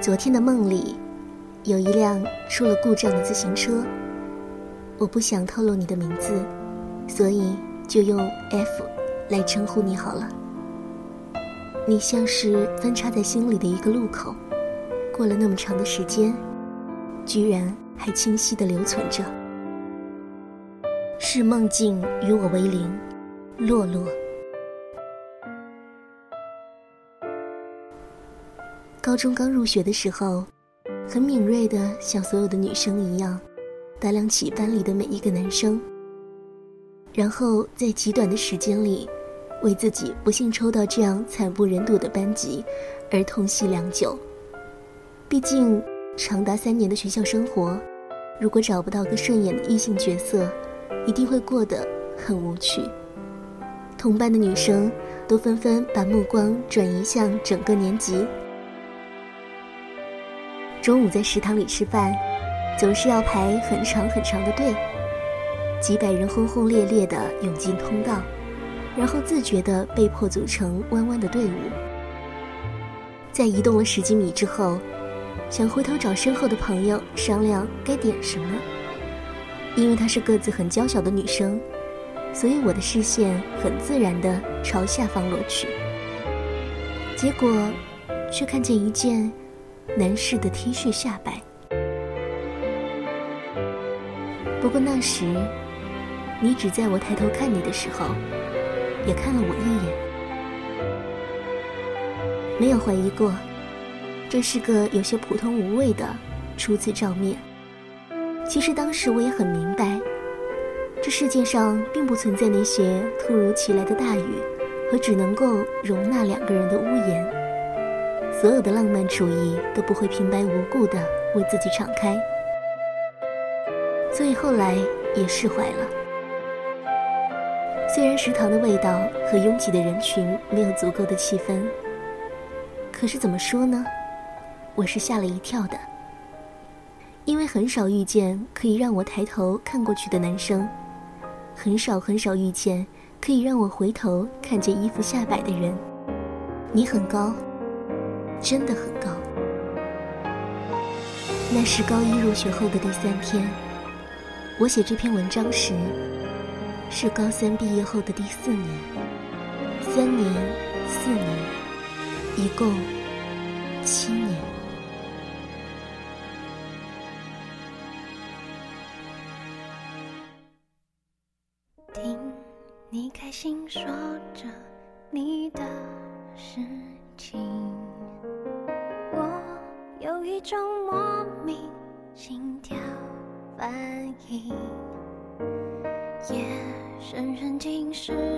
昨天的梦里，有一辆出了故障的自行车。我不想透露你的名字，所以就用 F 来称呼你好了。你像是分叉在心里的一个路口，过了那么长的时间，居然还清晰的留存着。是梦境与我为邻，洛洛。高中刚入学的时候，很敏锐的像所有的女生一样，打量起班里的每一个男生，然后在极短的时间里，为自己不幸抽到这样惨不忍睹的班级而痛惜良久。毕竟，长达三年的学校生活，如果找不到个顺眼的异性角色，一定会过得很无趣。同班的女生都纷纷把目光转移向整个年级。中午在食堂里吃饭，总是要排很长很长的队，几百人轰轰烈烈地涌进通道，然后自觉地被迫组成弯弯的队伍。在移动了十几米之后，想回头找身后的朋友商量该点什么。因为她是个子很娇小的女生，所以我的视线很自然地朝下方落去。结果，却看见一件男士的 T 恤下摆。不过那时，你只在我抬头看你的时候，也看了我一眼，没有怀疑过，这是个有些普通无味的初次照面。其实当时我也很明白，这世界上并不存在那些突如其来的大雨和只能够容纳两个人的屋檐，所有的浪漫主义都不会平白无故的为自己敞开。所以后来也释怀了。虽然食堂的味道和拥挤的人群没有足够的气氛，可是怎么说呢？我是吓了一跳的。因为很少遇见可以让我抬头看过去的男生，很少很少遇见可以让我回头看见衣服下摆的人。你很高，真的很高。那是高一入学后的第三天，我写这篇文章时，是高三毕业后的第四年，三年，四年，一共七年。听你开心说着你的事种莫名心跳反应。夜深人静时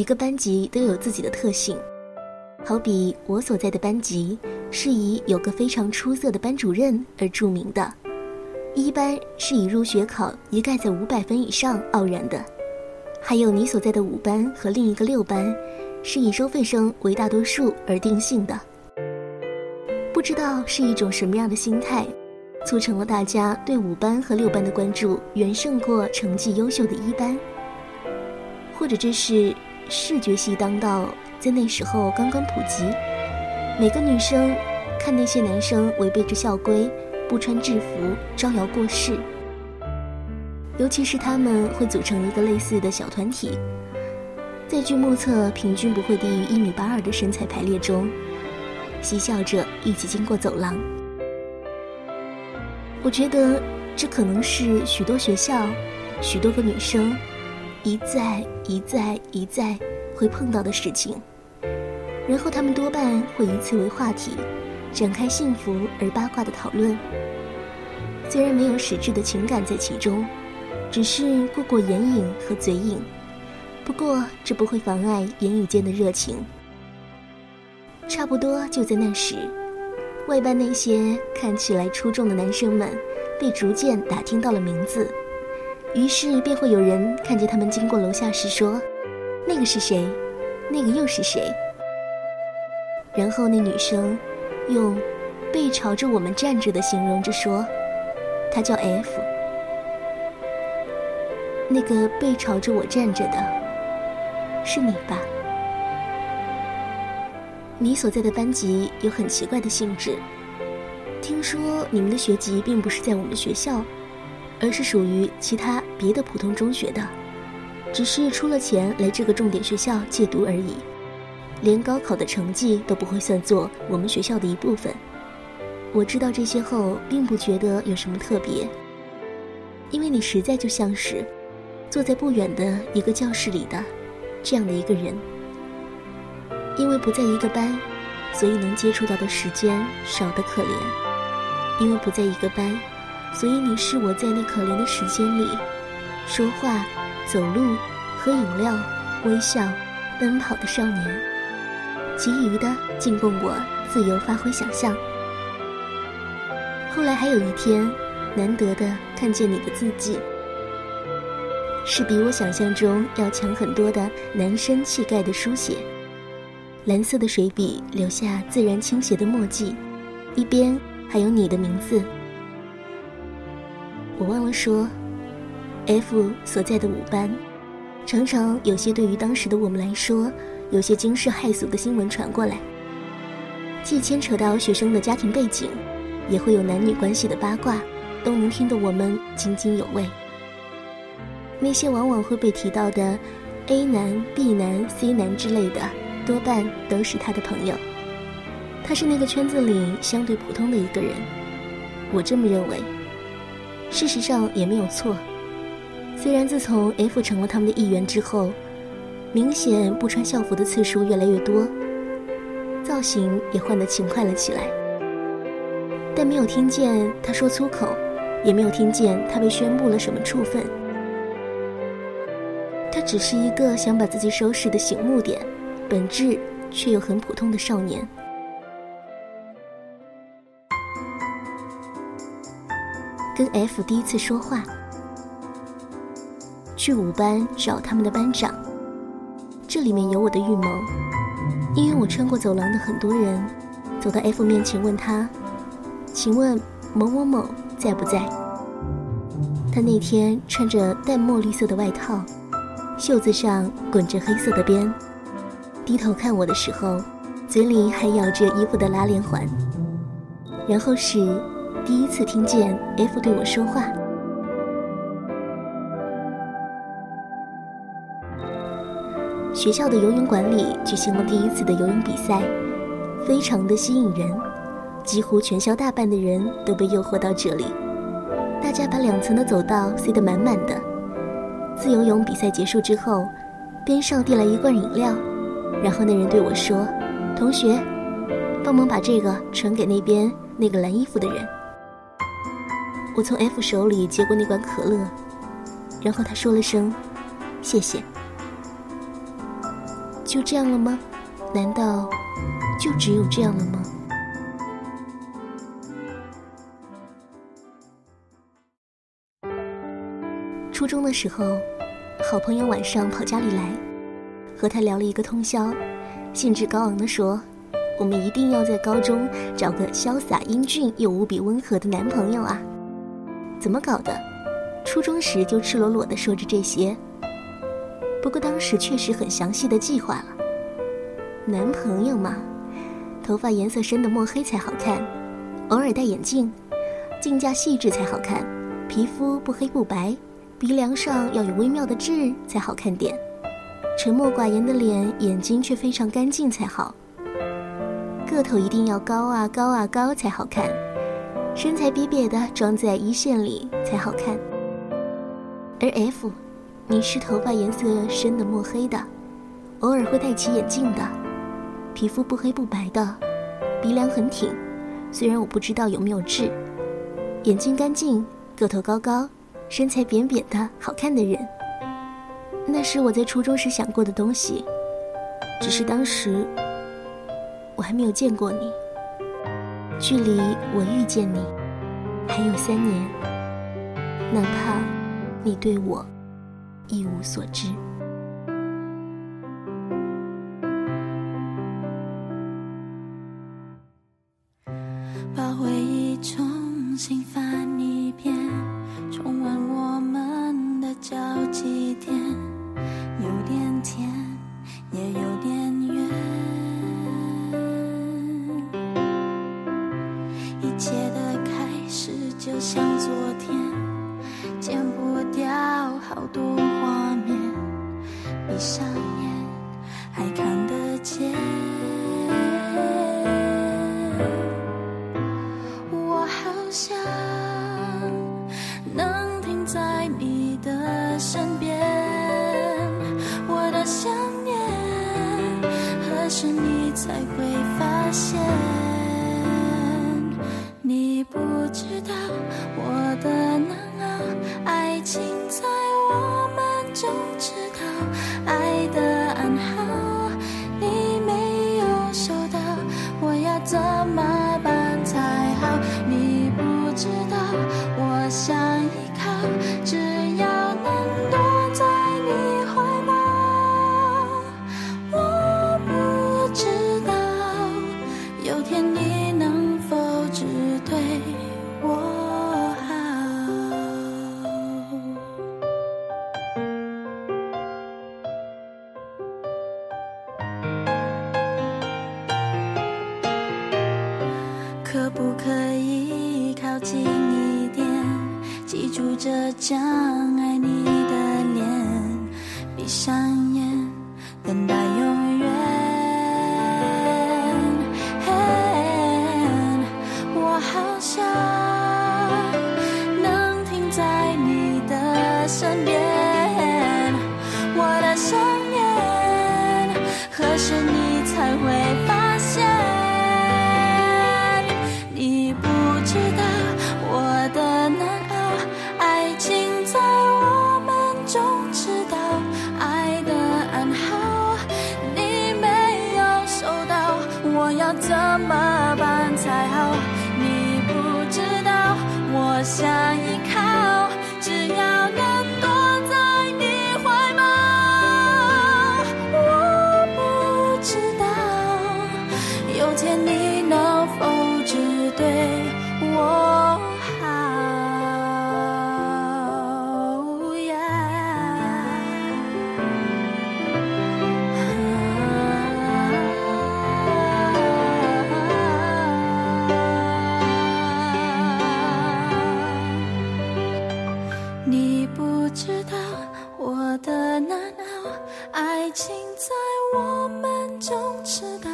每个班级都有自己的特性，好比我所在的班级是以有个非常出色的班主任而著名的，一班是以入学考一概在五百分以上傲然的，还有你所在的五班和另一个六班，是以收费生为大多数而定性的。不知道是一种什么样的心态，促成了大家对五班和六班的关注远胜过成绩优秀的一班，或者这是视觉系当道在那时候刚刚普及，每个女生看那些男生违背着校规，不穿制服招摇过市，尤其是他们会组成一个类似的小团体，在据目测平均不会低于一米八二的身材排列中，嬉笑着一起经过走廊。我觉得这可能是许多学校、许多个女生一再、一再、一再会碰到的事情。然后他们多半会以此为话题，展开幸福而八卦的讨论。虽然没有实质的情感在其中，只是过过眼瘾和嘴瘾。不过这不会妨碍言语间的热情。差不多就在那时，外班那些看起来出众的男生们被逐渐打听到了名字，于是便会有人看见他们经过楼下时说：“那个是谁？那个又是谁？”然后那女生用“背朝着我们站着”的形容着说：“他叫 F。”那个背朝着我站着的，是你吧？你所在的班级有很奇怪的性质。听说你们的学籍并不是在我们学校，而是属于其他别的普通中学的，只是出了钱来这个重点学校借读而已，连高考的成绩都不会算作我们学校的一部分。我知道这些后，并不觉得有什么特别，因为你实在就像是坐在不远的一个教室里的这样的一个人。因为不在一个班，所以能接触到的时间少得可怜。因为不在一个班，所以你是我在那可怜的时间里，说话、走路、喝饮料、微笑、奔跑的少年。其余的尽供我自由发挥想象。后来还有一天，难得的看见你的字迹，是比我想象中要强很多的男生气概的书写。蓝色的水笔留下自然倾斜的墨迹，一边还有你的名字。我忘了说，F 所在的五班，常常有些对于当时的我们来说，有些惊世骇俗的新闻传过来，既牵扯到学生的家庭背景，也会有男女关系的八卦，都能听得我们津津有味。那些往往会被提到的 A 男、B 男、C 男之类的。多半都是他的朋友，他是那个圈子里相对普通的一个人，我这么认为。事实上也没有错。虽然自从 F 成了他们的一员之后，明显不穿校服的次数越来越多，造型也换得勤快了起来，但没有听见他说粗口，也没有听见他被宣布了什么处分。他只是一个想把自己收拾的醒目点，本质却又很普通的少年。跟 F 第一次说话，去五班找他们的班长。这里面有我的预谋，因为我穿过走廊的很多人，走到 F 面前问他：“请问某某某在不在？”他那天穿着淡墨绿色的外套。袖子上滚着黑色的边，低头看我的时候，嘴里还咬着衣服的拉链环。然后是第一次听见 F 对我说话。学校的游泳馆里举行了第一次的游泳比赛，非常的吸引人，几乎全校大半的人都被诱惑到这里。大家把两层的走道塞得满满的。自由泳比赛结束之后，边上递来一罐饮料，然后那人对我说：“同学，帮忙把这个传给那边那个蓝衣服的人。”我从 F 手里接过那罐可乐，然后他说了声：“谢谢。”就这样了吗？难道就只有这样了吗？初中的时候，好朋友晚上跑家里来，和他聊了一个通宵，兴致高昂地说：“我们一定要在高中找个潇洒英俊又无比温和的男朋友啊！”怎么搞的？初中时就赤裸裸地说着这些。不过当时确实很详细的计划了。男朋友嘛，头发颜色深的墨黑才好看，偶尔戴眼镜，镜架细致才好看，皮肤不黑不白。鼻梁上要有微妙的痣才好看点，沉默寡言的脸，眼睛却非常干净才好。个头一定要高啊高啊高才好看，身材瘪瘪的装在一线里才好看。而 F，你是头发颜色深的墨黑的，偶尔会戴起眼镜的，皮肤不黑不白的，鼻梁很挺，虽然我不知道有没有痣，眼睛干净，个头高高。身材扁扁的好看的人，那是我在初中时想过的东西，只是当时我还没有见过你，距离我遇见你还有三年，哪怕你对我一无所知，才会知道我的难熬爱情在我们中迟到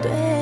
对。